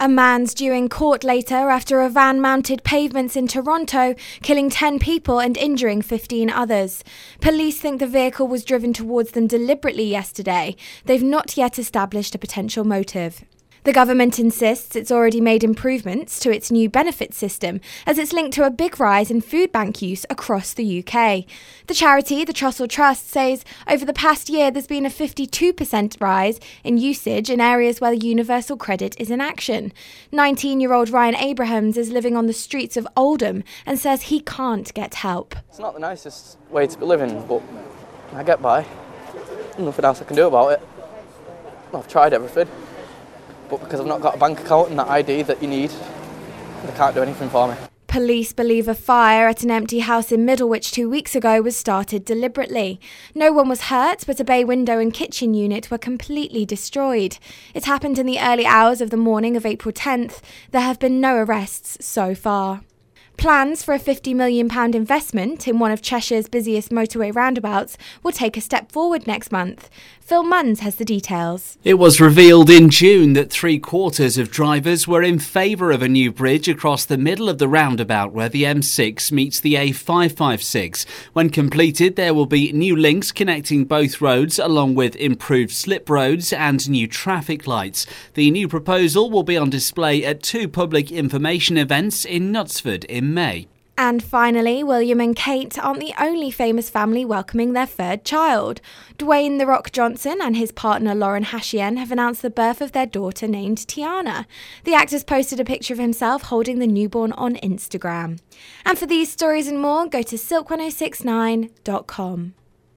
A man's due in court later after a van mounted pavements in Toronto, killing 10 people and injuring 15 others. Police think the vehicle was driven towards them deliberately yesterday. They've not yet established a potential motive. The government insists it's already made improvements to its new benefit system as it's linked to a big rise in food bank use across the UK. The charity, the Trussell Trust, says over the past year there's been a 52% rise in usage in areas where the universal credit is in action. 19 year old Ryan Abrahams is living on the streets of Oldham and says he can't get help. It's not the nicest way to be living, but I get by. Nothing else I can do about it. I've tried everything but because I've not got a bank account and that ID that you need, they can't do anything for me. Police believe a fire at an empty house in Middlewich two weeks ago was started deliberately. No one was hurt, but a bay window and kitchen unit were completely destroyed. It happened in the early hours of the morning of April 10th. There have been no arrests so far. Plans for a £50 million investment in one of Cheshire's busiest motorway roundabouts will take a step forward next month. Phil Munns has the details. It was revealed in June that three quarters of drivers were in favour of a new bridge across the middle of the roundabout where the M6 meets the A556. When completed, there will be new links connecting both roads, along with improved slip roads and new traffic lights. The new proposal will be on display at two public information events in Knutsford in May. And finally, William and Kate aren't the only famous family welcoming their third child. Dwayne The Rock Johnson and his partner Lauren Hashian have announced the birth of their daughter named Tiana. The actor's posted a picture of himself holding the newborn on Instagram. And for these stories and more, go to silk1069.com.